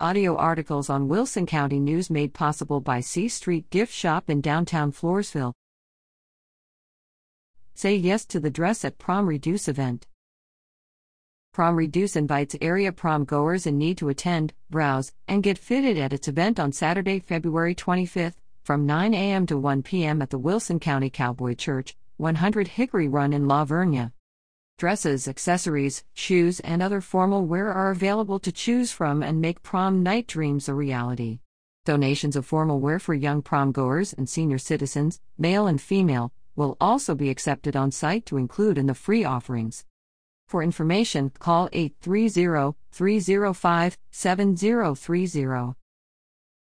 Audio articles on Wilson County News made possible by C Street Gift Shop in downtown Floresville. Say yes to the Dress at Prom Reduce event. Prom Reduce invites area prom goers in need to attend, browse, and get fitted at its event on Saturday, February 25th, from 9 a.m. to 1 p.m. at the Wilson County Cowboy Church, 100 Hickory Run in La Vernia. Dresses, accessories, shoes, and other formal wear are available to choose from and make prom night dreams a reality. Donations of formal wear for young prom goers and senior citizens, male and female, will also be accepted on site to include in the free offerings. For information, call 830 305 7030.